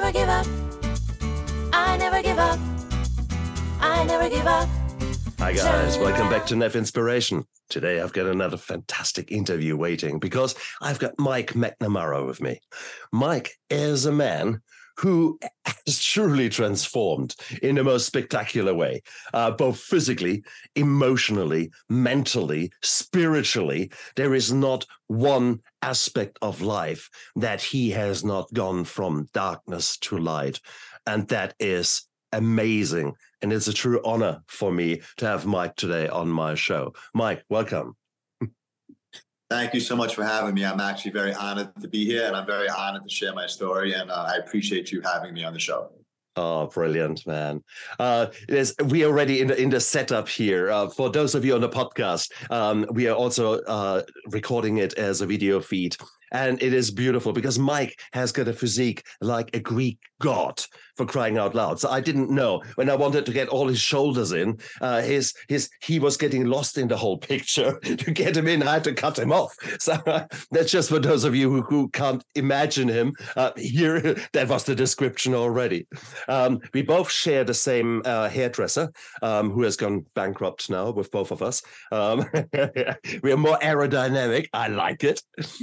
never give up. I never give up. I never give up. Hi, guys. Welcome back to Neff Inspiration. Today, I've got another fantastic interview waiting because I've got Mike McNamara with me. Mike is a man who has truly transformed in the most spectacular way, uh, both physically, emotionally, mentally, spiritually. There is not one aspect of life that he has not gone from darkness to light. And that is amazing. And it's a true honor for me to have Mike today on my show. Mike, welcome. Thank you so much for having me. I'm actually very honored to be here and I'm very honored to share my story. And uh, I appreciate you having me on the show. Oh, brilliant, man. Uh, we already in the, in the setup here. Uh, for those of you on the podcast, um, we are also uh, recording it as a video feed. And it is beautiful because Mike has got a physique like a Greek god for crying out loud. So I didn't know when I wanted to get all his shoulders in, uh, his his he was getting lost in the whole picture. to get him in, I had to cut him off. So that's just for those of you who, who can't imagine him. Uh, here, that was the description already. Um, we both share the same uh, hairdresser um, who has gone bankrupt now with both of us. Um, we are more aerodynamic. I like it.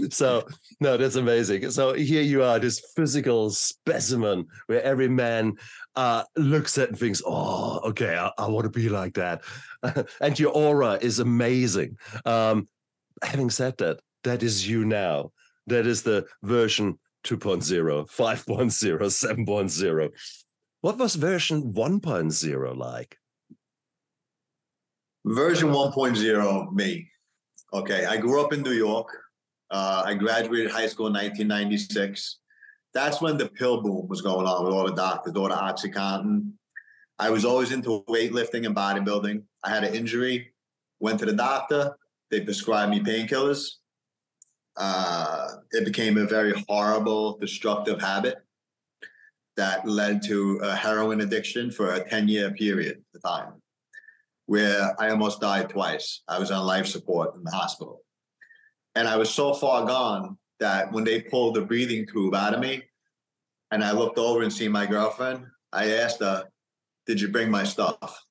So no, that's amazing. So here you are, this physical specimen where every man uh, looks at and thinks, "Oh, okay, I, I want to be like that," and your aura is amazing. Um, having said that, that is you now. That is the version 2.0, 5.0, 7.0. What was version 1.0 like? Version 1.0, me. Okay, I grew up in New York. Uh, I graduated high school in 1996. That's when the pill boom was going on with all the doctors, all the OxyContin. I was always into weightlifting and bodybuilding. I had an injury, went to the doctor. They prescribed me painkillers. Uh, it became a very horrible, destructive habit that led to a heroin addiction for a 10 year period at the time, where I almost died twice. I was on life support in the hospital. And I was so far gone that when they pulled the breathing tube out of me and I looked over and see my girlfriend, I asked her, Did you bring my stuff?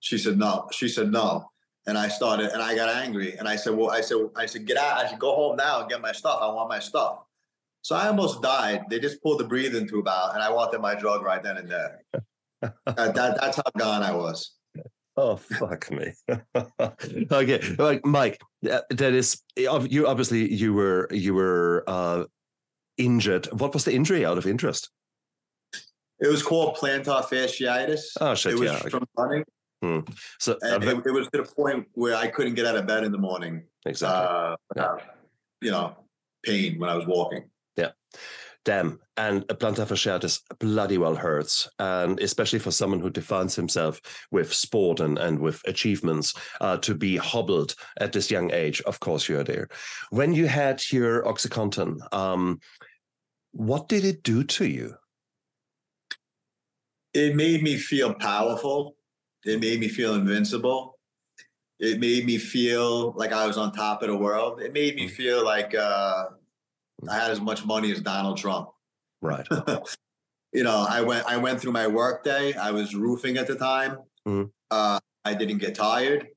She said, No. She said, No. And I started and I got angry. And I said, Well, I said, I said, get out. I should go home now and get my stuff. I want my stuff. So I almost died. They just pulled the breathing tube out and I wanted my drug right then and there. that, that, that's how gone I was. Oh fuck me. okay, like Mike, that is you. Obviously, you were you were uh, injured. What was the injury? Out of interest. It was called plantar fasciitis. Oh shit! It was yeah. from running. Hmm. So and uh, it, it, was to the point where I couldn't get out of bed in the morning. Exactly. Uh, yeah. You know, pain when I was walking. Yeah damn, and a plantar fasciitis bloody well hurts, and especially for someone who defines himself with sport and, and with achievements, uh, to be hobbled at this young age. Of course, you're there. When you had your OxyContin, um, what did it do to you? It made me feel powerful. It made me feel invincible. It made me feel like I was on top of the world. It made me mm. feel like uh, I had as much money as Donald Trump. Right. you know, I went I went through my work day. I was roofing at the time. Mm-hmm. Uh, I didn't get tired.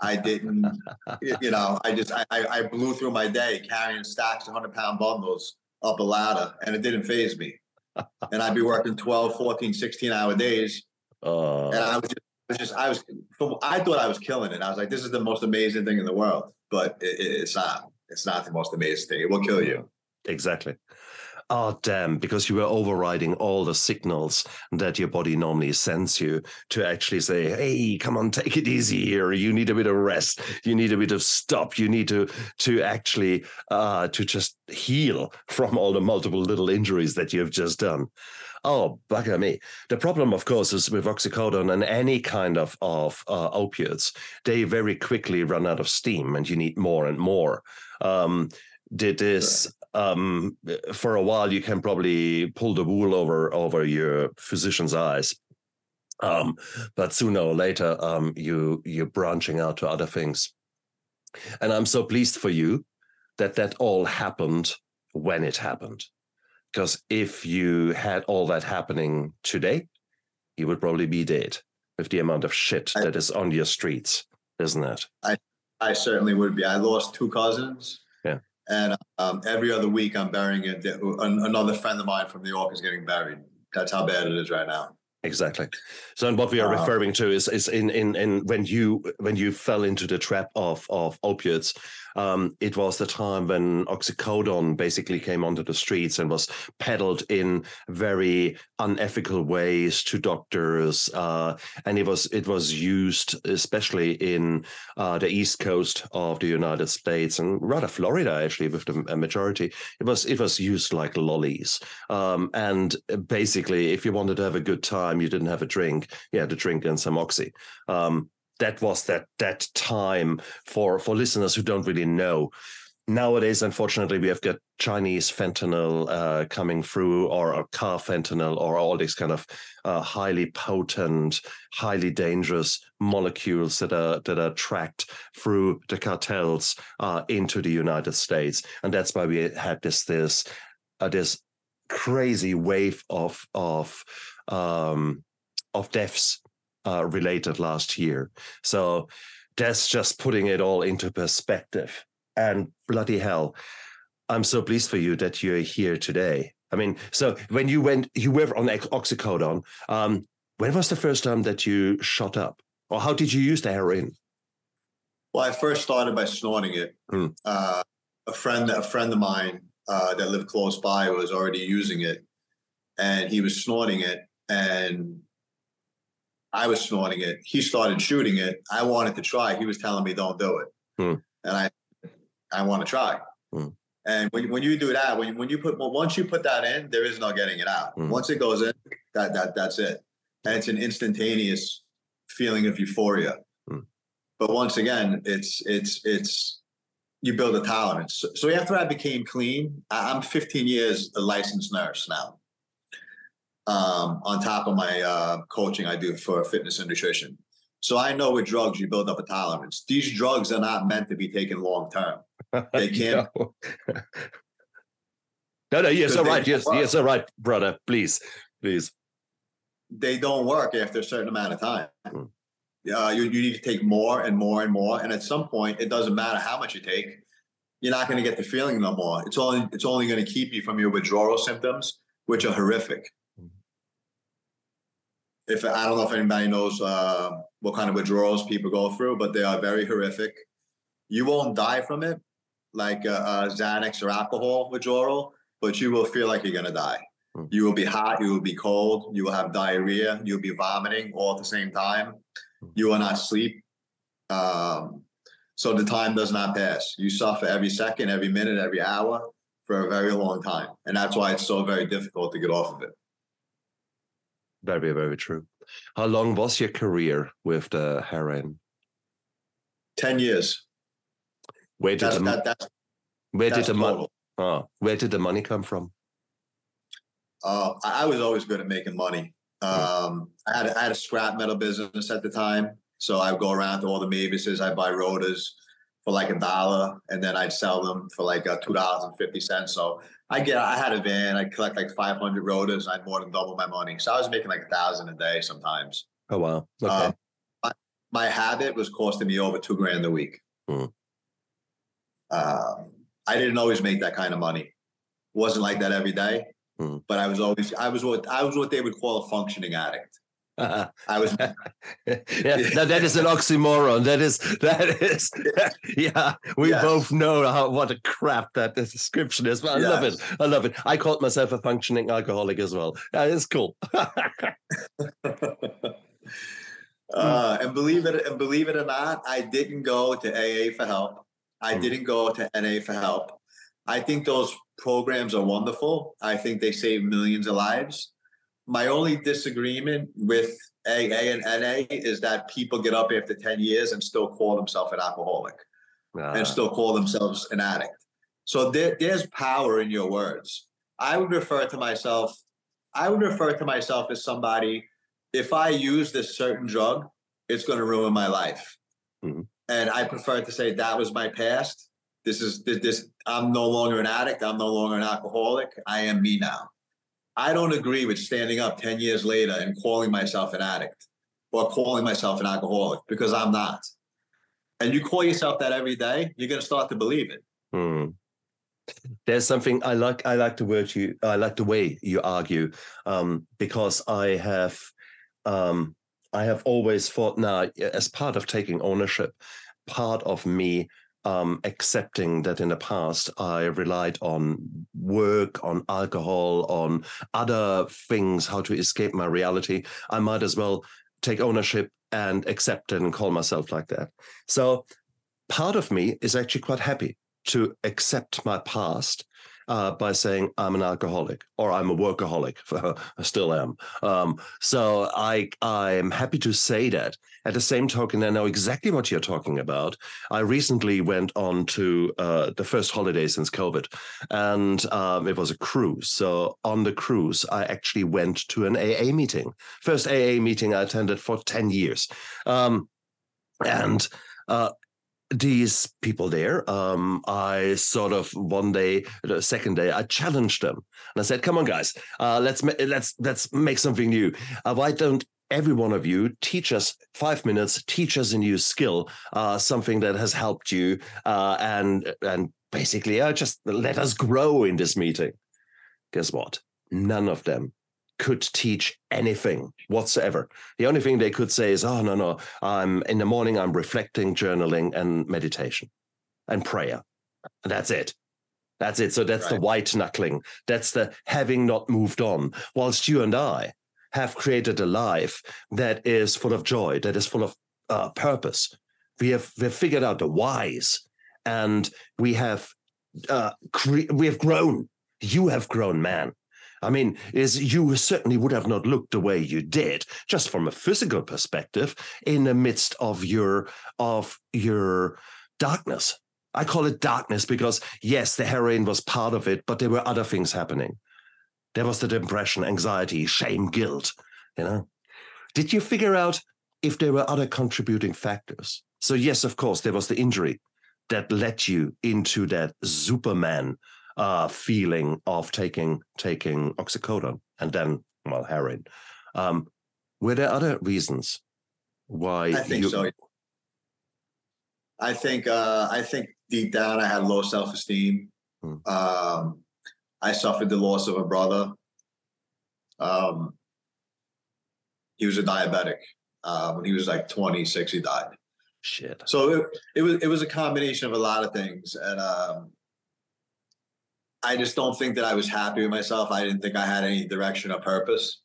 I didn't, you know, I just I, I blew through my day carrying stacks of hundred pound bundles up a ladder and it didn't faze me. and I'd be working 12, 14, 16 hour days. Uh, and I was just, I was just, I was, from, I thought I was killing it. I was like, this is the most amazing thing in the world, but it, it's not. It's not the most amazing thing. It will kill you. Exactly. Oh, damn, because you were overriding all the signals that your body normally sends you to actually say, hey, come on, take it easy here. You need a bit of rest. You need a bit of stop. You need to to actually uh, to just heal from all the multiple little injuries that you've just done. Oh, bugger me. The problem, of course, is with oxycodone and any kind of, of uh, opiates, they very quickly run out of steam and you need more and more. Um, did this um, for a while you can probably pull the wool over over your physician's eyes um, but sooner or later um, you you're branching out to other things and i'm so pleased for you that that all happened when it happened Because if you had all that happening today, you would probably be dead with the amount of shit I- that is on your streets, isn't it? I certainly would be. I lost two cousins. And um, every other week I'm burying it. Another friend of mine from New York is getting buried. That's how bad it is right now. Exactly. So, and what we are Wow. referring to is is in in in when you when you fell into the trap of of opiates, um, it was the time when oxycodone basically came onto the streets and was peddled in very unethical ways to doctors, uh, and it was it was used especially in uh, the east coast of the United States and rather Florida actually with the majority. It was it was used like lollies. Um, and basically, if you wanted to have a good time, you didn't have a drink. You had a drink and some oxy. Um, that was that that time for for listeners who don't really know. Nowadays, unfortunately, we have got Chinese fentanyl uh, coming through, or, or carfentanil, or all these kind of uh, highly potent, highly dangerous molecules that are that are tracked through the cartels uh, into the United States, and that's why we had this this uh, this crazy wave of of um, of deaths uh, related last year. So that's just putting it all into perspective. And bloody hell, I'm so pleased for you that you're here today. I mean, so when you went, you were on oxycodone. Um, when was the first time that you shot up, or how did you use the heroin? Well, I first started by snorting it. Hmm. Uh, a friend, a friend of mine uh, that lived close by was already using it, and he was snorting it, and I was snorting it. He started shooting it. I wanted to try. He was telling me, "Don't do it," Hmm. and I, I want to try. Hmm. And when, when you do that, when, when you put once you put that in, there is no getting it out. Hmm. Once it goes in, that that that's it, and it's an instantaneous feeling of euphoria. Hmm. But once again, it's it's it's you build a tolerance. So, so after I became clean, I, I'm 15 years a licensed nurse now. Um, on top of my uh, coaching I do for fitness and nutrition. So I know with drugs you build up a tolerance. These drugs are not meant to be taken long term. They can't- no. no, no, yes, all right, yes, work. yes, all right, brother. Please, please. They don't work after a certain amount of time. Mm. Uh, you, you need to take more and more and more. And at some point, it doesn't matter how much you take. You're not going to get the feeling no more. It's only it's only going to keep you from your withdrawal symptoms, which are horrific. If I don't know if anybody knows uh, what kind of withdrawals people go through, but they are very horrific. You won't die from it, like a, a Xanax or alcohol withdrawal, but you will feel like you're going to die. Mm. You will be hot, you will be cold, you will have diarrhea, you'll be vomiting all at the same time. Mm. You will not sleep. Um, so the time does not pass. You suffer every second, every minute, every hour for a very long time. And that's why it's so very difficult to get off of it. Very, very true. How long was your career with the heroin? 10 years. Where did That's, the that, that's, where did the money? Oh, where did the money come from? Uh, I, was always good at making money. Um, I, had a, I had a scrap metal business at the time. So I would go around to all the Mavises. I'd buy rotors for like a dollar and then I'd sell them for like uh, $2.50. So I get, I had a van, I'd collect like 500 rotors. I'd more than double my money. So I was making like a thousand a day sometimes. Oh wow. Okay. Uh, my, my habit was costing me over two grand a week. Um, I didn't always make that kind of money. wasn't like that every day, Hmm. but I was always I was what I was what they would call a functioning addict. I was yeah, now that is an oxymoron. That is that is yeah. We Yes. both know how what a crap that description is. But I love it. I love it. I called myself a functioning alcoholic as well. Yeah, it's cool. uh, and believe it and believe it or not, I didn't go to AA for help. I Hmm. didn't go to NA for help. I think those programs are wonderful. I think they save millions of lives. My only disagreement with AA and NA is that people get up after 10 years and still call themselves an alcoholic Ah, and still call themselves an addict. So there, there's power in your words. I would refer to myself, I would refer to myself as somebody, if I use this certain drug, it's going to ruin my life. Mhm. And I prefer to say that was my past This is this, this. I'm no longer an addict. I'm no longer an alcoholic. I am me now. I don't agree with standing up 10 years later and calling myself an addict or calling myself an alcoholic because I'm not. And you call yourself that every day, you're going to start to believe it. Hmm. There's something I like. I like the word you. I like the way you argue, um, because I have, um, I have always thought now as part of taking ownership, part of me um, accepting that in the past I relied on work, on alcohol, on other things, how to escape my reality. I might as well take ownership and accept it and call myself like that. So part of me is actually quite happy to accept my past uh, by saying I'm an alcoholic or I'm a workaholic. I still am. Um, so I I am happy to say that. At the same token, I know exactly what you're talking about. I recently went on to uh, the first holiday since COVID, and um, it was a cruise. So on the cruise, I actually went to an AA meeting. First AA meeting I attended for ten years, um, and. Uh, these people there, um, I sort of one day, the second day, I challenged them and I said, "Come on, guys, uh, let's ma- let's let's make something new. Uh, why don't every one of you teach us five minutes, teach us a new skill, uh, something that has helped you, uh, and and basically, uh, just let us grow in this meeting." Guess what? None of them could teach anything whatsoever. The only thing they could say is, "Oh no, no, I'm in the morning. I'm reflecting, journaling, and meditation, and prayer, and that's it. That's it. So that's right. the white knuckling. That's the having not moved on. Whilst you and I have created a life that is full of joy, that is full of uh, purpose. We have we've figured out the whys, and we have uh, cre- we have grown. You have grown, man I mean, is you certainly would have not looked the way you did, just from a physical perspective, in the midst of your of your darkness. I call it darkness because yes, the heroin was part of it, but there were other things happening. There was the depression, anxiety, shame, guilt. You know, did you figure out if there were other contributing factors? So yes, of course, there was the injury that led you into that Superman uh, feeling of taking taking oxycodone and then well heroin. Um, were there other reasons why? I think you... so. I think uh, I think deep down I had low self esteem. Hmm. Um, I suffered the loss of a brother. Um, he was a diabetic. Uh, when he was like 26, he died. Shit. So it, it was it was a combination of a lot of things, and um, I just don't think that I was happy with myself. I didn't think I had any direction or purpose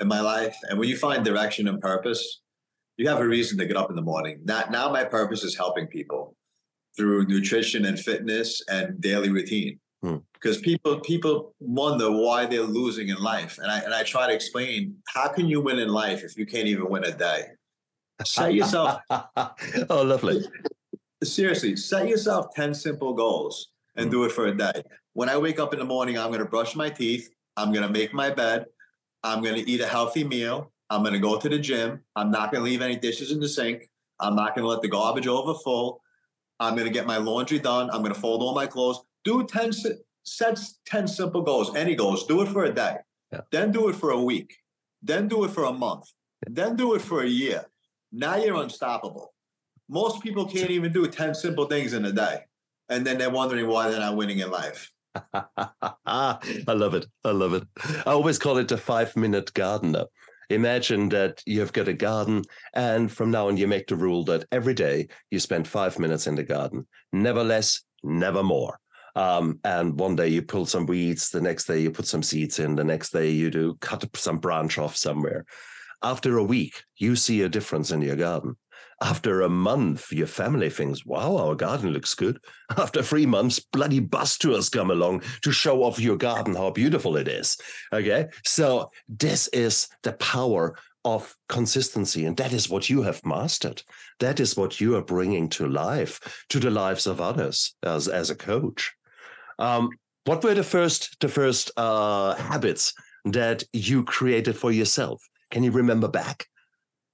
in my life. And when you find direction and purpose, you have a reason to get up in the morning. Not, now my purpose is helping people through nutrition and fitness and daily routine. Hmm. Because people people wonder why they're losing in life. And I and I try to explain how can you win in life if you can't even win a day? Set yourself Oh lovely. Seriously, set yourself 10 simple goals and hmm. do it for a day. When I wake up in the morning, I'm going to brush my teeth. I'm going to make my bed. I'm going to eat a healthy meal. I'm going to go to the gym. I'm not going to leave any dishes in the sink. I'm not going to let the garbage overfull. I'm going to get my laundry done. I'm going to fold all my clothes. Do 10 sets 10 simple goals, any goals. Do it for a day. Yeah. Then do it for a week. Then do it for a month. Then do it for a year. Now you're unstoppable. Most people can't even do 10 simple things in a day. And then they're wondering why they're not winning in life. I love it. I love it. I always call it a five minute gardener. Imagine that you've got a garden, and from now on, you make the rule that every day you spend five minutes in the garden, never less, never more. Um, and one day you pull some weeds, the next day you put some seeds in, the next day you do cut some branch off somewhere. After a week, you see a difference in your garden. After a month, your family thinks, wow, our garden looks good. After three months, bloody bus tours come along to show off your garden, how beautiful it is. Okay. So this is the power of consistency. And that is what you have mastered. That is what you are bringing to life, to the lives of others as, as a coach. Um, what were the first, the first uh, habits that you created for yourself? Can you remember back?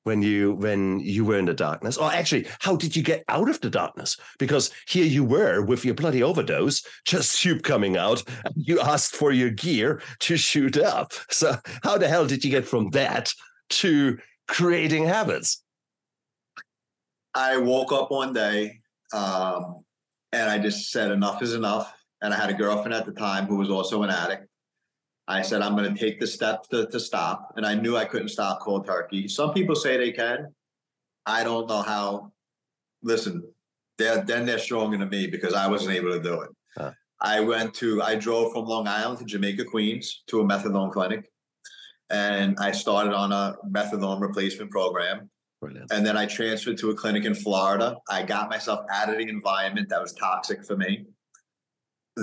When you when you were in the darkness or actually how did you get out of the darkness because here you were with your bloody overdose just soup coming out and you asked for your gear to shoot up so how the hell did you get from that to creating habits I woke up one day um, and I just said, enough is enough. And I had a girlfriend at the time who was also an addict. I said, I'm going to take the steps to, to stop. And I knew I couldn't stop cold turkey. Some people say they can. I don't know how. Listen, they're, then they're stronger than me because I wasn't able to do it. Huh. I went to, I drove from Long Island to Jamaica, Queens to a methadone clinic. And I started on a methadone replacement program. brilliant And then I transferred to a clinic in Florida. I got myself out of the environment that was toxic for me.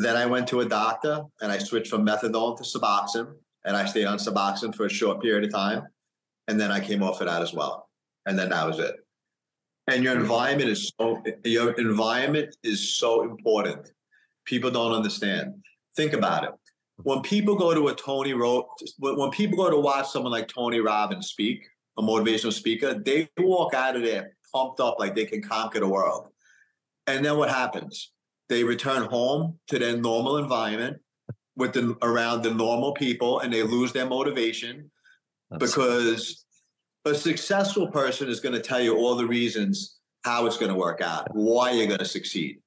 Then I went to a doctor and I switched from methadone to Suboxone. And I stayed on Suboxone for a short period of time. And then I came off of that as well. And then that was it. And your environment is so your environment is so important. People don't understand. Think about it. When people go to a Tony Ro when people go to watch someone like Tony Robbins speak, a motivational speaker, they walk out of there pumped up like they can conquer the world. And then what happens? They return home to their normal environment with the around the normal people and they lose their motivation because a successful person is going to tell you all the reasons how it's going to work out, why you're going to succeed.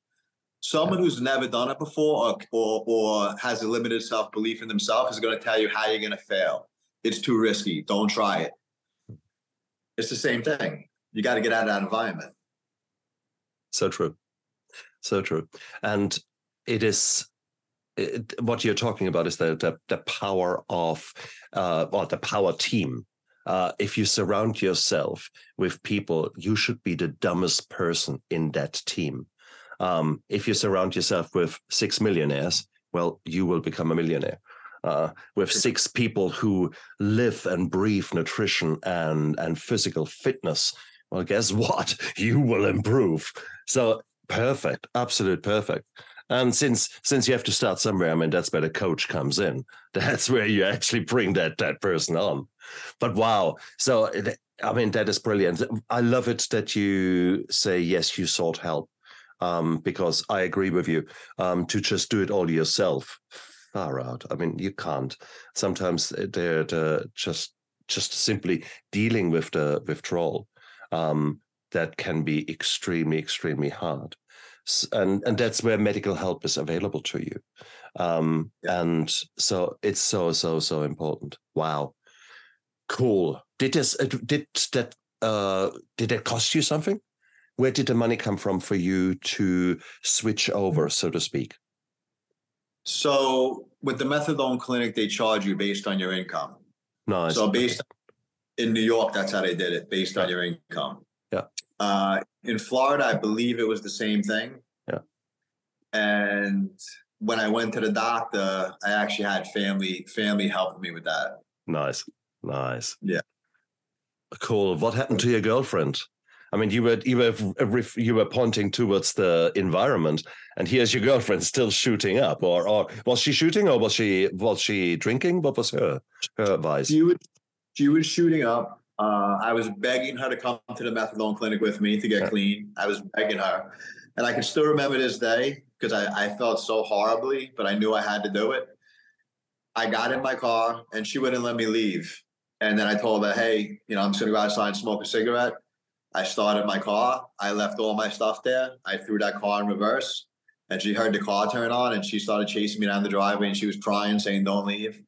Someone who's never done it before or, or, or has a limited self belief in themselves is going to tell you how you're going to fail. It's too risky. Don't try it. It's the same thing. You got to get out of that environment. So true. So true. And it is it, what you're talking about is the the, the power of uh or the power team. Uh, if you surround yourself with people, you should be the dumbest person in that team. Um, if you surround yourself with six millionaires, well, you will become a millionaire. Uh, with six people who live and breathe nutrition and and physical fitness, well, guess what? You will improve. So perfect, absolute perfect. And since since you have to start somewhere, I mean that's where the coach comes in. That's where you actually bring that that person on. But wow, so I mean that is brilliant. I love it that you say yes, you sought help, um, because I agree with you. Um, to just do it all yourself, far out. I mean you can't. Sometimes they're, they're just just simply dealing with the withdrawal um, that can be extremely, extremely hard. And and that's where medical help is available to you. Um, And so it's so, so, so important. Wow. Cool. Did this uh, did that uh did that cost you something? Where did the money come from for you to switch over, so to speak? So with the methadone clinic, they charge you based on your income. Nice. So based in New York, that's how they did it, based on your income. Uh, in Florida, I believe it was the same thing. Yeah. And when I went to the doctor, I actually had family family helping me with that. Nice, nice. Yeah. Cool. What happened to your girlfriend? I mean, you were you were ref- you were pointing towards the environment, and here's your girlfriend still shooting up. Or or was she shooting, or was she was she drinking? What was her her advice? She was she was shooting up. Uh, I was begging her to come to the methadone clinic with me to get clean. I was begging her, and I can still remember this day because I, I felt so horribly, but I knew I had to do it. I got in my car, and she wouldn't let me leave. And then I told her, "Hey, you know, I'm just gonna go outside and smoke a cigarette." I started my car. I left all my stuff there. I threw that car in reverse, and she heard the car turn on, and she started chasing me down the driveway, and she was crying, saying, "Don't leave."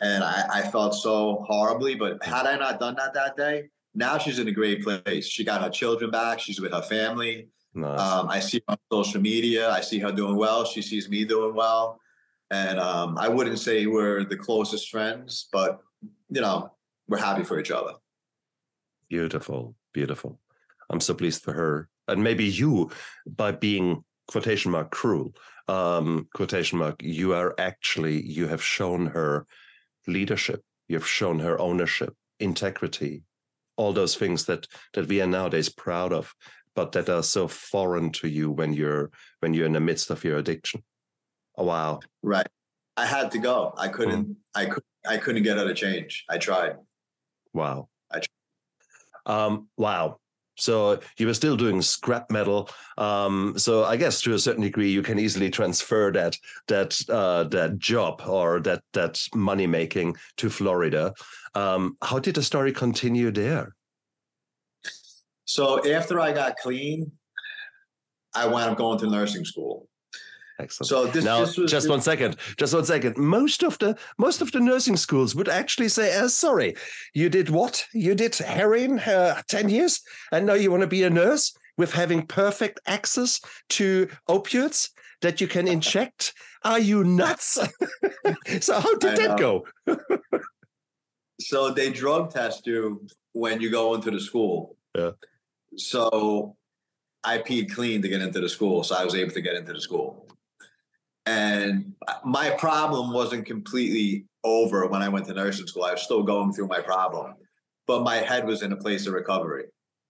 And I, I felt so horribly. But had I not done that that day, now she's in a great place. She got her children back. She's with her family. Nice. Um, I see her on social media. I see her doing well. She sees me doing well. And um, I wouldn't say we're the closest friends, but you know, we're happy for each other. Beautiful, beautiful. I'm so pleased for her. And maybe you, by being quotation mark cruel, um, quotation mark, you are actually, you have shown her leadership, you've shown her ownership, integrity, all those things that that we are nowadays proud of, but that are so foreign to you when you're when you're in the midst of your addiction. Oh wow. Right. I had to go. I couldn't. I could. I couldn't get her to change. I tried. Wow. I- tried. Um, wow. So you were still doing scrap metal. Um, so I guess to a certain degree, you can easily transfer that that uh, that job or that that money making to Florida. Um, how did the story continue there? So after I got clean, I wound up going to nursing school. Excellent. So this, now, this was just one second. Just one second. Most of the most of the nursing schools would actually say, uh, "Sorry, you did what? You did heroin uh, ten years, and now you want to be a nurse with having perfect access to opiates that you can inject? Are you nuts?" so how did I that go? so they drug test you when you go into the school. Yeah. So I peed clean to get into the school, so I was able to get into the school. And my problem wasn't completely over when I went to nursing school. I was still going through my problem, but my head was in a place of recovery.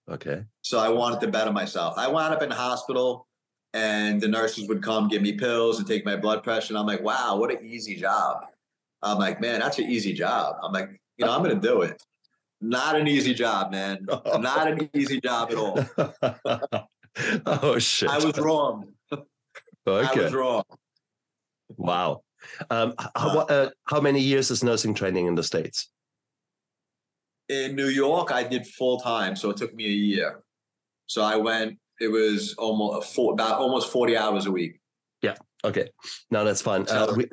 Okay. So I wanted to better myself. I wound up in the hospital, and the nurses would come give me pills and take my blood pressure. And I'm like, wow, what an easy job. I'm like, man, that's an easy job. I'm like, you know, I'm going to do it. Not an easy job, man. Not an easy job at all. oh shit! I was wrong. Okay. I was wrong. Wow. Um, how, what, uh, how many years is nursing training in the states? In New York, I did full time, so it took me a year. So I went. It was almost four, about almost forty hours a week. Yeah. Okay, no, that's fine. Uh, we,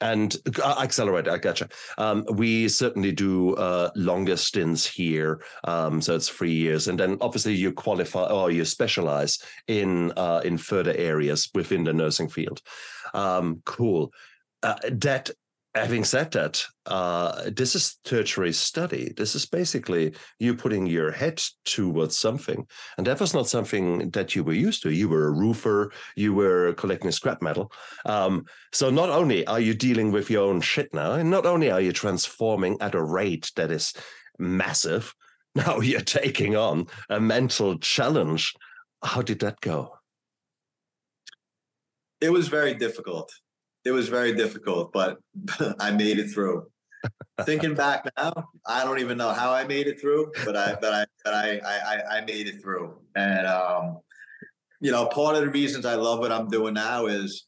and uh, accelerate. I gotcha. Um, we certainly do uh, longer stints here, um, so it's three years, and then obviously you qualify or you specialize in uh, in further areas within the nursing field. Um, cool. Uh, that having said that, uh, this is tertiary study. This is basically you putting your head towards something, and that was not something that you were used to. You were a roofer. You were collecting scrap metal. Um, so not only are you dealing with your own shit now, and not only are you transforming at a rate that is massive, now you're taking on a mental challenge. How did that go? It was very difficult. It was very difficult, but I made it through. Thinking back now, I don't even know how I made it through, but I but I but I I, I made it through. And um, you know, part of the reasons I love what I'm doing now is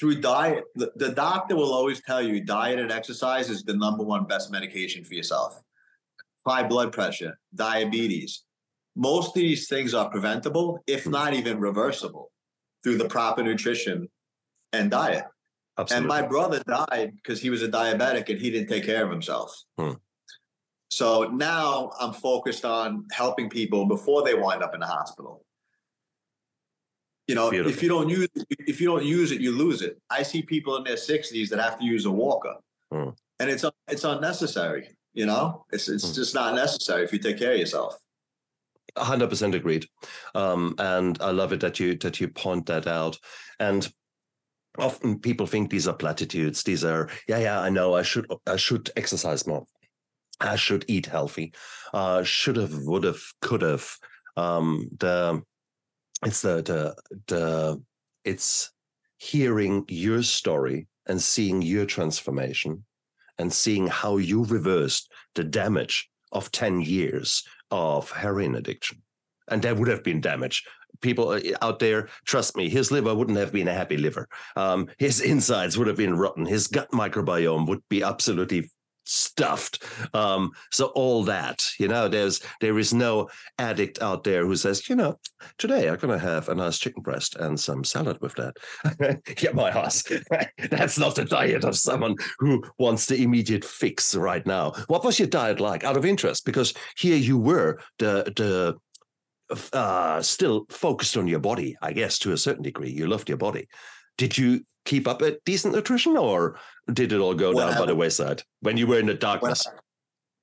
through diet. The, the doctor will always tell you diet and exercise is the number one best medication for yourself. High blood pressure, diabetes. Most of these things are preventable, if not even reversible, through the proper nutrition and diet. Absolutely. And my brother died because he was a diabetic and he didn't take care of himself. Hmm. So now I'm focused on helping people before they wind up in the hospital. You know, if you don't use it, if you don't use it, you lose it. I see people in their 60s that have to use a walker, Hmm. and it's it's unnecessary. You know, it's it's Hmm. just not necessary if you take care of yourself. hundred percent agreed, um, and I love it that you that you point that out. And often people think these are platitudes. These are yeah, yeah. I know. I should I should exercise more. I should eat healthy. Uh, should have, would have, could have. Um, the it's the the the it's hearing your story and seeing your transformation and seeing how you reversed the damage of 10 years of heroin addiction. And there would have been damage. People uh, out there, trust me, his liver wouldn't have been a happy liver. Um, his insides would have been rotten. His gut microbiome would be absolutely stuffed. Um, so all that, you know, there's there is no addict out there who says, you know, today I'm gonna have a nice chicken breast and some salad with that. Get my ass. That's not the diet of someone who wants the immediate fix right now. What was your diet like out of interest? Because here you were the the uh, still focused on your body, I guess, to a certain degree. You loved your body. Did you keep up a decent nutrition or did it all go When down I by the wayside when you were in the When darkness? I,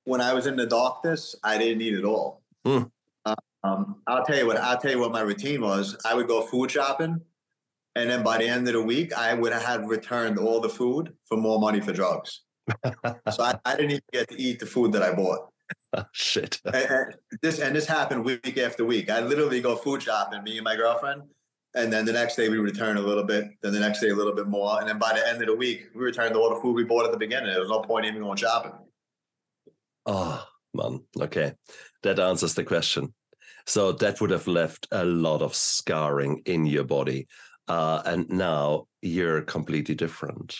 when I was in the darkness, I didn't eat at all. Hmm. Um, I'll tell you what. I'll tell you what my routine was. I would go food shopping, and then by the end of the week, I would have returned all the food for more money for drugs. so I, I didn't even get to eat the food that I bought. Shit. And, and this and this happened week after week. I literally go food shopping, me and my girlfriend, and then the next day we return a little bit. Then the next day a little bit more, and then by the end of the week, we returned all the food we bought at the beginning. There was no point even going shopping. Oh man, okay, that answers the question. So that would have left a lot of scarring in your body. Uh, and now you're completely different.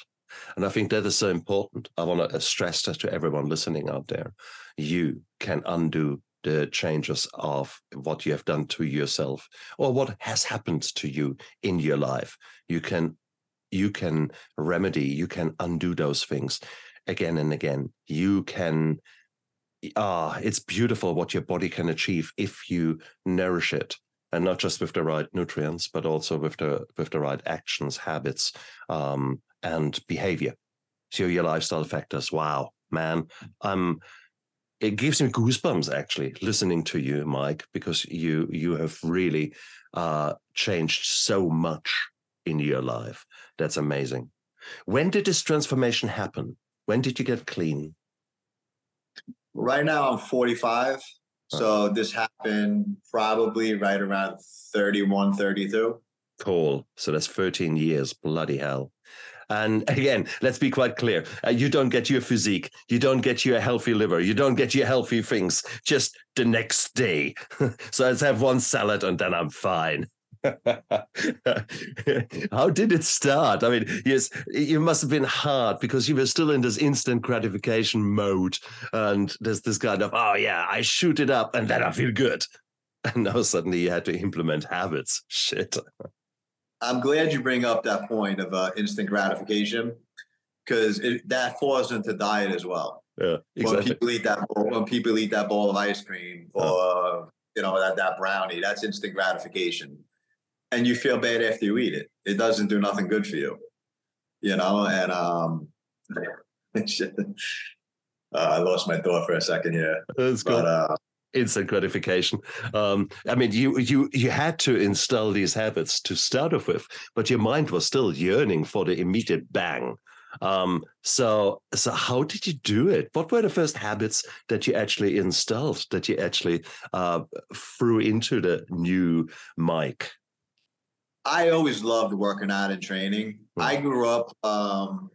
And I think that is so important. I want to stress that to everyone listening out there. You can undo the changes of what you have done to yourself or what has happened to you in your life. You can you can remedy, you can undo those things again and again. You can ah, it's beautiful what your body can achieve if you nourish it and not just with the right nutrients, but also with the with the right actions, habits, um, and behavior. So your lifestyle factors. Wow, man, um, it gives me goosebumps actually listening to you, Mike, because you you have really uh, changed so much in your life. That's amazing. When did this transformation happen? When did you get clean? Right now, I'm 45. So this happened probably right around 31, 32. Cool. So that's 13 years. Bloody hell. And again, let's be quite clear. Uh, you don't get your physique. You don't get your healthy liver. You don't get your healthy things just the next day. so let's have one salad and then I'm fine. How did it start? I mean, yes, it must have been hard because you were still in this instant gratification mode. And there's this kind of, oh, yeah, I shoot it up and then I feel good. And now suddenly you had to implement habits. Shit. I'm glad you bring up that point of uh, instant gratification because that falls into diet as well. Yeah, exactly. When people eat that, bowl, when people eat that bowl of ice cream or oh. you know that that brownie, that's instant gratification and you feel bad after you eat it. It doesn't do nothing good for you, you know. And um, uh, I lost my thought for a second here. That's good. Uh, Instant gratification. Um, I mean, you you you had to install these habits to start off with, but your mind was still yearning for the immediate bang. Um, so so how did you do it? What were the first habits that you actually installed that you actually uh, threw into the new Mike? I always loved working out and training. Hmm. I grew up um,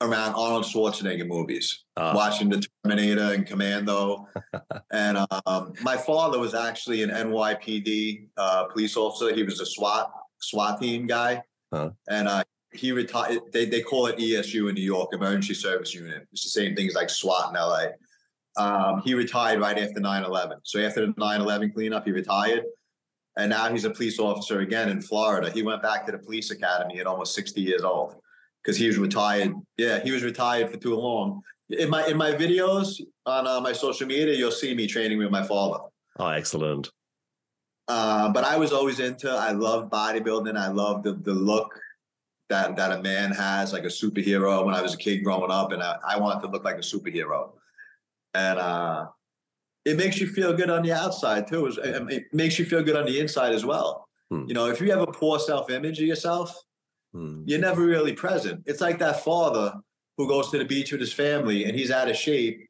around Arnold Schwarzenegger movies, uh. watching The Terminator and Commando. and um, my father was actually an NYPD uh, police officer. He was a SWAT SWAT team guy, and uh, he retired. They they call it ESU in New York, Emergency Service Unit. It's the same thing as like SWAT in LA. Um, he retired right after 9-11. So after the 9-11 cleanup, he retired and now he's a police officer again in Florida. He went back to the police academy at almost 60 years old because he was retired. Yeah, he was retired for too long. In my in my videos on uh, my social media, you'll see me training with my father. Oh, excellent. Uh, but I was always into. I love bodybuilding. I love the the look that that a man has, like a superhero. When I was a kid growing up, and I, I wanted to look like a superhero. And uh, it makes you feel good on the outside too. It makes you feel good on the inside as well. Hmm. You know, if you have a poor self image of yourself, hmm. you're never really present. It's like that father who goes to the beach with his family and he's out of shape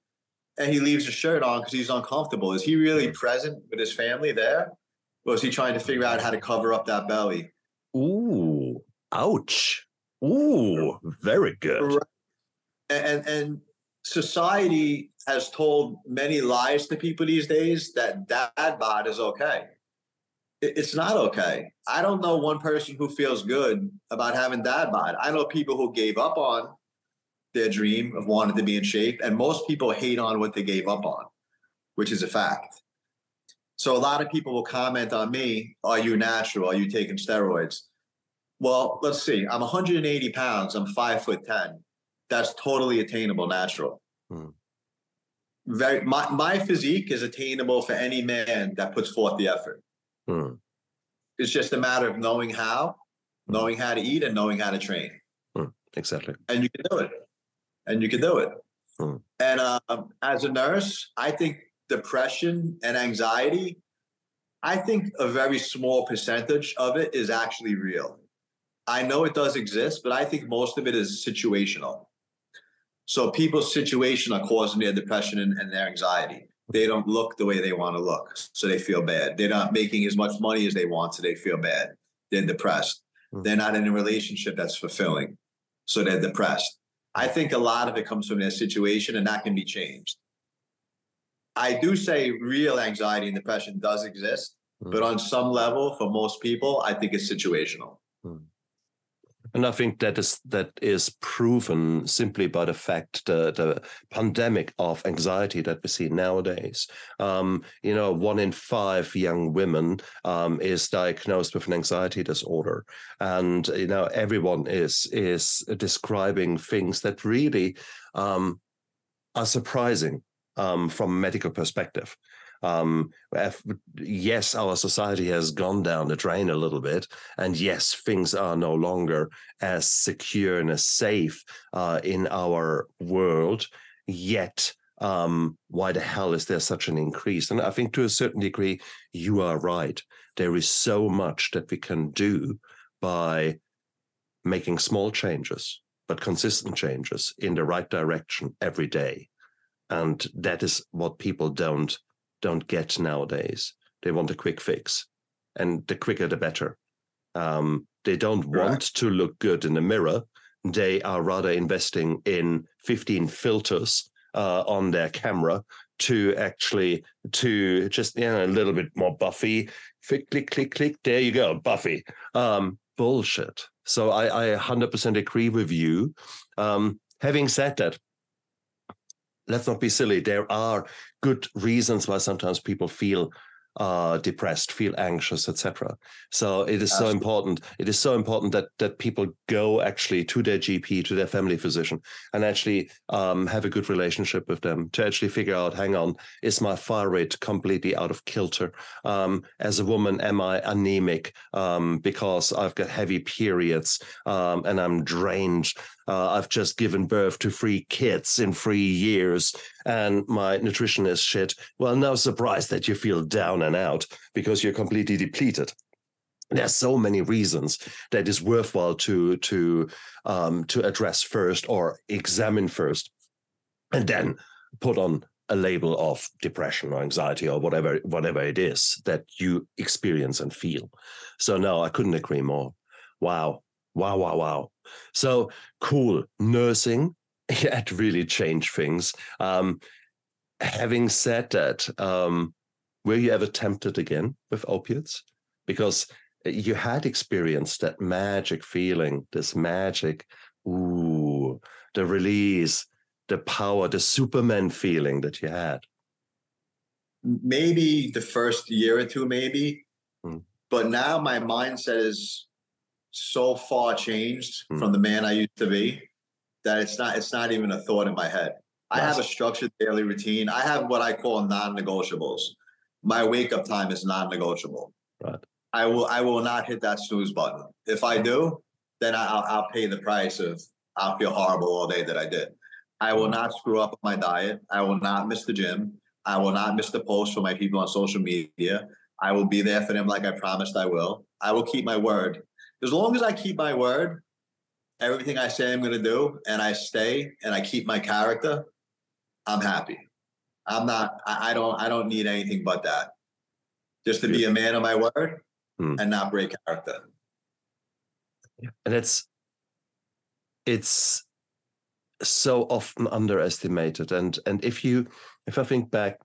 and he leaves his shirt on because he's uncomfortable. Is he really hmm. present with his family there? Or is he trying to figure out how to cover up that belly? Ooh, ouch. Ooh, very good. And, and society has told many lies to people these days that dad bod is okay. It's not okay. I don't know one person who feels good about having dad bod. I know people who gave up on their dream of wanting to be in shape, and most people hate on what they gave up on, which is a fact. So a lot of people will comment on me, are you natural? Are you taking steroids? Well, let's see. I'm 180 pounds. I'm five foot 10 that's totally attainable natural. Hmm. Very my, my physique is attainable for any man that puts forth the effort. Hmm. It's just a matter of knowing how, hmm. knowing how to eat, and knowing how to train. Hmm. Exactly. And you can do it. And you can do it. And um, as a nurse, I think depression and anxiety, I think a very small percentage of it is actually real. I know it does exist, but I think most of it is situational. So people's situation are causing their depression and, and their anxiety. They don't look the way they want to look, so they feel bad. They're not making as much money as they want, so they feel bad. They're depressed. Mm-hmm. They're not in a relationship that's fulfilling, so they're depressed. I think a lot of it comes from their situation, and that can be changed. I do say real anxiety and depression does exist, Mm. but on some level, for most people, I think it's situational. And I think that is that is proven simply by the fact the the pandemic of anxiety that we see nowadays. Um, you know, one in five young women um, is diagnosed with an anxiety disorder, and you know everyone is is describing things that really um, are surprising um, from a medical perspective. Um, yes, our society has gone down the drain a little bit, and yes, things are no longer as secure and as safe uh, in our world. Yet, um, why the hell is there such an increase? And I think to a certain degree, you are right. There is so much that we can do by making small changes, but consistent changes in the right direction every day. And that is what people don't don't get nowadays. They want a quick fix, and the quicker the better. Um, they don't Correct. want to look good in the mirror. They are rather investing in 15 filters uh, on their camera to actually to just you know a little bit more buffy. Click, click, click, click. There you go, buffy. Um, bullshit. So I, I 100% agree with you. Um, having said that, let's not be silly. There are good reasons why sometimes people feel uh, depressed, feel anxious, etc. So it is so important. It is so important that that people go actually to their GP, to their family physician, and actually um, have a good relationship with them to actually figure out, hang on, is my thyroid completely out of kilter? Um, as a woman, am I anemic um, because I've got heavy periods um, and I'm drained? Uh, I've just given birth to three kids in three years and my nutrition is shit. Well, no surprise that you feel down and out because you're completely depleted. There's so many reasons that is worthwhile to to um, to address first or examine first, and then put on a label of depression or anxiety or whatever whatever it is that you experience and feel. So no, I couldn't agree more. Wow, wow, wow, wow. So cool. Nursing, it really changed things. Um, having said that, um, were you ever tempted again with opiates? Because you had experienced that magic feeling, this magic, ooh, the release, the power, the Superman feeling that you had. maybe the first year or two, maybe. Mm. But now my mindset is so far changed Mm. from the man I used to be that it's not it's not even a thought in my head. I have a structured daily routine. I have what I call non-negotiables. My wake up time is non-negotiable. Right. I will I will not hit that snooze button. If I do, then I'll, I'll pay the price of I'll feel horrible all day that I did. I will not screw up my diet. I will not miss the gym. I will not miss the post for my people on social media. I will be there for them like I promised I will. I will keep my word. As long as I keep my word, everything I say I'm going to do, and I stay and I keep my character, I'm happy. I'm not. I, I don't. I don't need anything but that. Just to be a man of my word Hmm. and not break character. and it's it's so often underestimated and and if you if i think back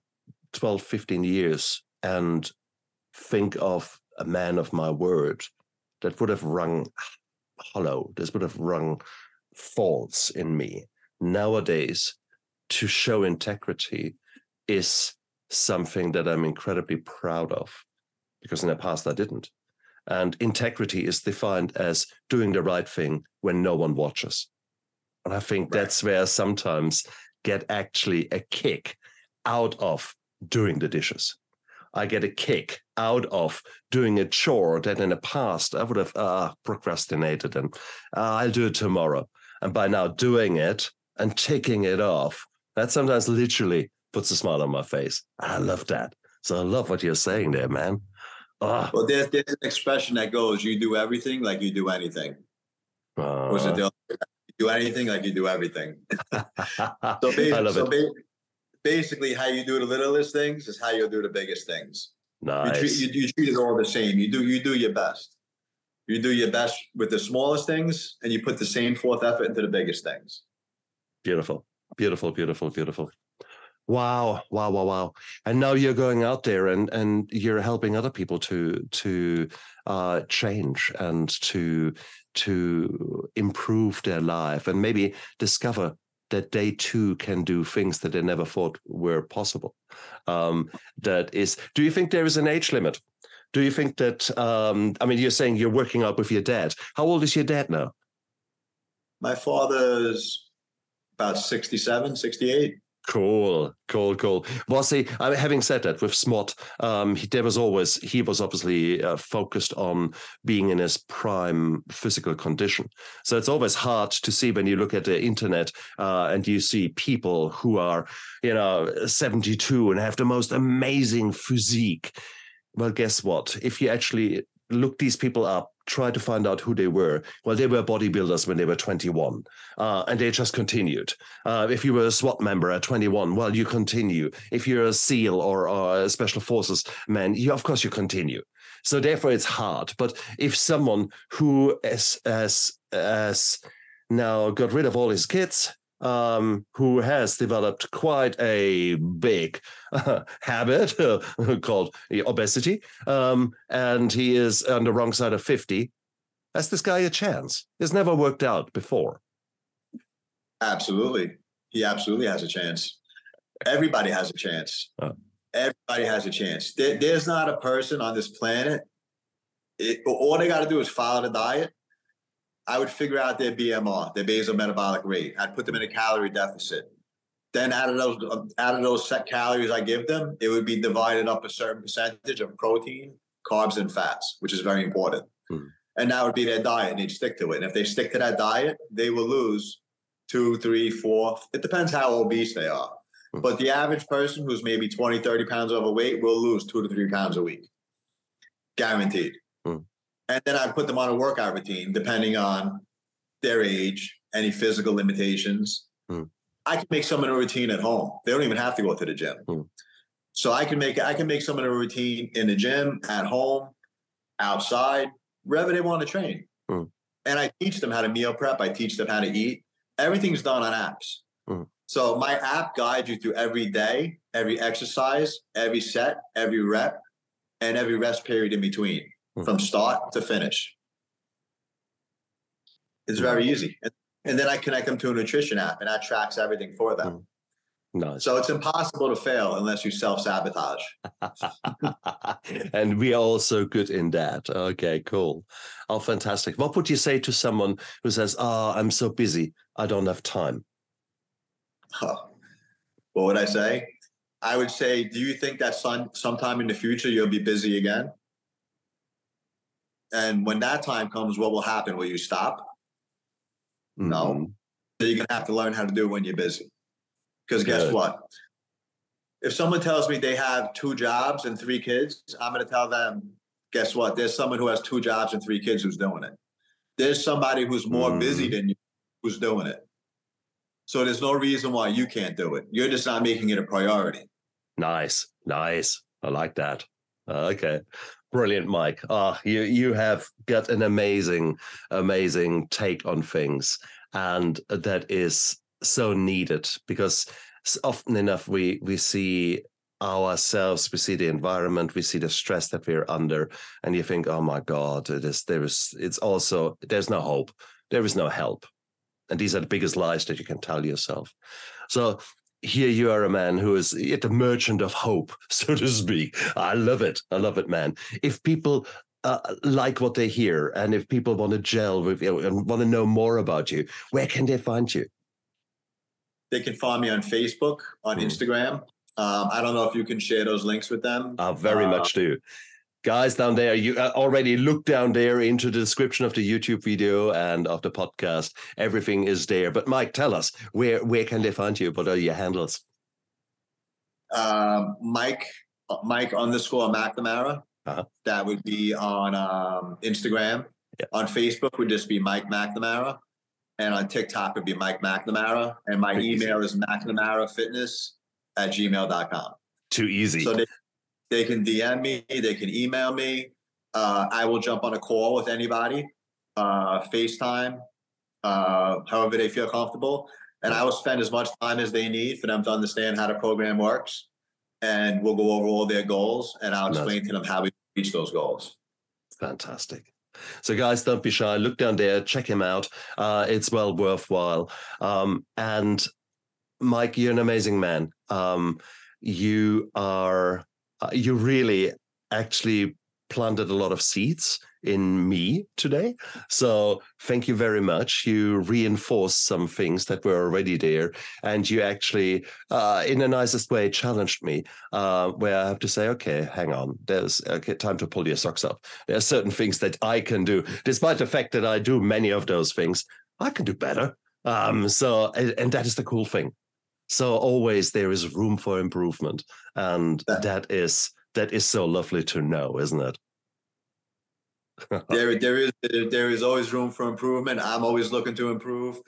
12 15 years and think of a man of my word that would have rung hollow this would have rung false in me nowadays to show integrity is something that i'm incredibly proud of because in the past i didn't and integrity is defined as doing the right thing when no one watches. And I think Right. that's where I sometimes get actually a kick out of doing the dishes. I get a kick out of doing a chore that in the past I would have uh, procrastinated and uh, I'll do it tomorrow. And by now doing it and ticking it off, that sometimes literally puts a smile on my face. I love that. So I love what you're saying there, man. Ah, Well, there's, there's an expression that goes, "You do everything like you do anything." Or is it uh, the other you do anything like you do everything? So, I love so it. Ba- basically, how you do the littlest things is how you'll do the biggest things. You, treat, Nice. you, you treat it all the same. You do you do your best. You do your best with the smallest things, and you put the same fourth effort into the biggest things. Beautiful, beautiful, beautiful, beautiful. Wow, wow, wow, wow. And now you're going out there and and you're helping other people to to uh change and to to improve their life and maybe discover that they too can do things that they never thought were possible. Um, that is, do you think there is an age limit? Do you think that um, I mean you're saying you're working out with your dad. How old is your dad now? My father's about 67, 68. Cool, cool, cool. I mean, having said that, with Smot, um, he, there was always he was obviously uh, focused on being in his prime physical condition. So it's always hard to see when you look at the internet uh, and you see people who are, you know, seventy two and have the most amazing physique. Well, guess what? If you actually look these people up, try to find out who they were. Well, they were bodybuilders when they were 21, uh, and they just continued. Uh, if you were a SWAT member at 21, well, you continue. If you're a SEAL or, or a Special Forces man, you of course you continue. So therefore, it's hard. But if someone who has, has, has now got rid of all his kids, um, who has developed quite a big uh, habit uh, called obesity, um, and he is on the wrong side of 50. Has this guy a chance? It's never worked out before. Absolutely. He absolutely has a chance. Everybody has a chance. Oh. Everybody has a chance. There, there's not a person on this planet. It, all they got to do is follow the diet I would figure out their BMR, their basal metabolic rate. I'd put them in a calorie deficit. Then out of those out of those set calories I give them, it would be divided up a certain percentage of protein, carbs, and fats, which is very important. Hmm. And that would be their diet, and they'd stick to it. And if they stick to that diet, they will lose two, three, four. It depends how obese they are. Hmm. But the average person who's maybe 20, 30 pounds overweight will lose two to three pounds a week. Guaranteed. Hmm and then I'd put them on a workout routine depending on their age, any physical limitations. Mm. I can make someone a routine at home. They don't even have to go to the gym. Mm. So I can make I can make someone a routine in the gym, at home, outside, wherever they want to train. Mm. And I teach them how to meal prep. I teach them how to eat. Everything's done on apps. Hmm. So my app guides you through every day, every exercise, every set, every rep, and every rest period in between mm-hmm. from start to finish. It's very easy. And, and, then I connect them to a nutrition app and that tracks everything for them. Mm. Nice. So it's impossible to fail unless you self sabotage. and we are also good in that. Okay, cool. Oh, fantastic. What would you say to someone who says, Oh, I'm so busy, I don't have time? Huh. What would I say? I would say, Do you think that some, sometime in the future you'll be busy again? And when that time comes, what will happen? Will you stop? Mm-hmm. No. So you're going to have to learn how to do it when you're busy. Because guess Good. what? If someone tells me they have two jobs and three kids, I'm going to tell them, guess what? There's someone who has two jobs and three kids who's doing it. There's somebody who's more mm-hmm. busy than you who's doing it. So there's no reason why you can't do it. You're just not making it a priority. Nice. Nice. I like that. Okay. Brilliant, Mike. Ah, you you have got an amazing, amazing take on things, and that is so needed because often enough we we see ourselves, we see the environment, we see the stress that we're under, and you think, oh my God, it is there is it's also there's no hope, there is no help. And these are the biggest lies that you can tell yourself. So here you are a man who is a merchant of hope, so to speak. I love it. I love it, man. If people uh, like what they hear and if people want to gel with you and want to know more about you, where can they find you? They can find me on Facebook, on mm. Instagram. Um, I don't know if you can share those links with them. I very uh, much do guys down there, you uh, already look down there into the description of the YouTube video and of the podcast. Everything is there. But Mike, tell us where where can they find you? What are your handles? Uh, Mike Mike underscore McNamara. Uh-huh. That would be on um, Instagram. Yeah. On Facebook would just be Mike McNamara. And on TikTok it would be Mike McNamara. And my Pretty email easy. is McNamaraFitness at gmail.com. Too easy. So they, they can DM me, they can email me. Uh, I will jump on a call with anybody, uh, FaceTime, uh, however they feel comfortable. And I will spend as much time as they need for them to understand how the program works. And we'll go over all their goals and I'll Nice. explain to them how we reach those goals. Fantastic. So, guys, don't be shy. Look down there, check him out. Uh, it's well worthwhile. Um, and Mike, you're an amazing man. Um, you are, uh, you really actually planted a lot of seeds in me today. So, thank you very much. You reinforced some things that were already there, and you actually, uh, in the nicest way, challenged me. Uh, where I have to say, okay, hang on, there's okay, time to pull your socks up there are certain things that I can do, despite the fact that I do many of those things. I can do better. Um, so, and, and that is the cool thing. So always there is room for improvement, and Yeah. that is that is so lovely to know, isn't it? there, there is there is always room for improvement. I'm always looking to improve.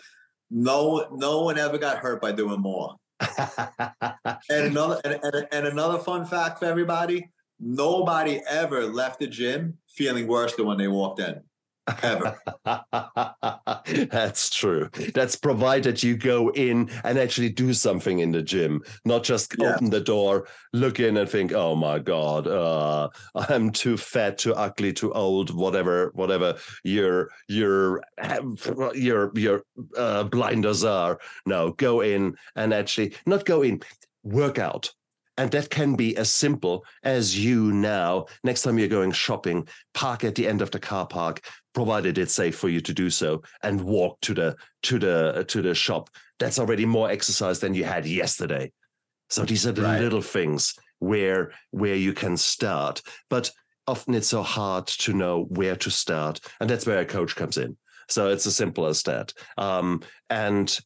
No, no one ever got hurt by doing more. And another and, and, and another fun fact for everybody: nobody ever left the gym feeling worse than when they walked in. Ever. That's true. That's provided you go in and actually do something in the gym, not just Yeah. open the door, look in and think, "Oh my god, uh, I'm too fat, too ugly, too old, whatever, whatever your your your your uh, blinders are." No, go in and actually not go in, work out. And that can be as simple as you now, next time you're going shopping, park at the end of the car park, provided it's safe for you to do so, and walk to the to the to the shop. That's already more exercise than you had yesterday. So these are the Right. little things where where you can start. But often it's so hard to know where to start. And that's where a coach comes in. So it's as simple as that. Um, and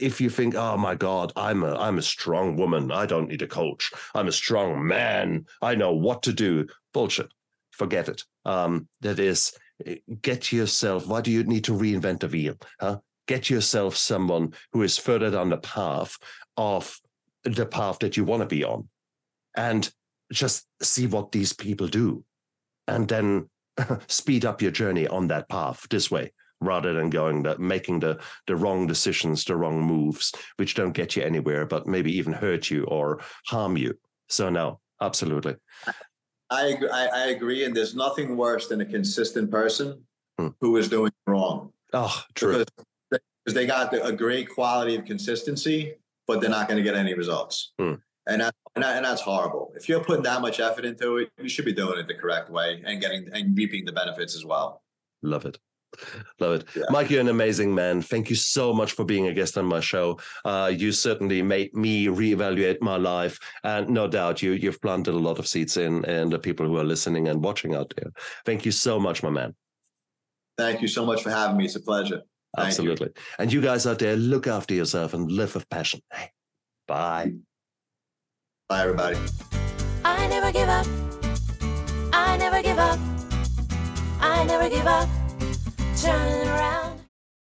if you think, oh my God, I'm a I'm a strong woman. I don't need a coach. I'm a strong man. I know what to do. Bullshit. Forget it. Um, that is get yourself, why do you need to reinvent the wheel? Huh? Get yourself someone who is further down the path of the path that you want to be on. And just see what these people do. And then speed up your journey on that path this way rather than going that making the the wrong decisions the wrong moves which don't get you anywhere but maybe even hurt you or harm you so no absolutely I, ag- I I agree, and there's nothing worse than a consistent person Hmm. who is doing wrong oh true because they, got the, a great quality of consistency, but they're not going to get any results. Hmm. And, that, and, that, and that's horrible. If you're putting that much effort into it, you should be doing it the correct way and getting and reaping the benefits as well. love it love it Yeah. mike you're an amazing man thank you so much for being a guest on my show uh, you certainly made me reevaluate my life and no doubt you you've planted a lot of seeds in in the people who are listening and watching out there thank you so much my man Thank you so much for having me. It's a pleasure. Thank you. absolutely and you guys out there look after yourself and live with passion hey, bye Bye, everybody. I never give up. I never give up. I never give up. Turn around.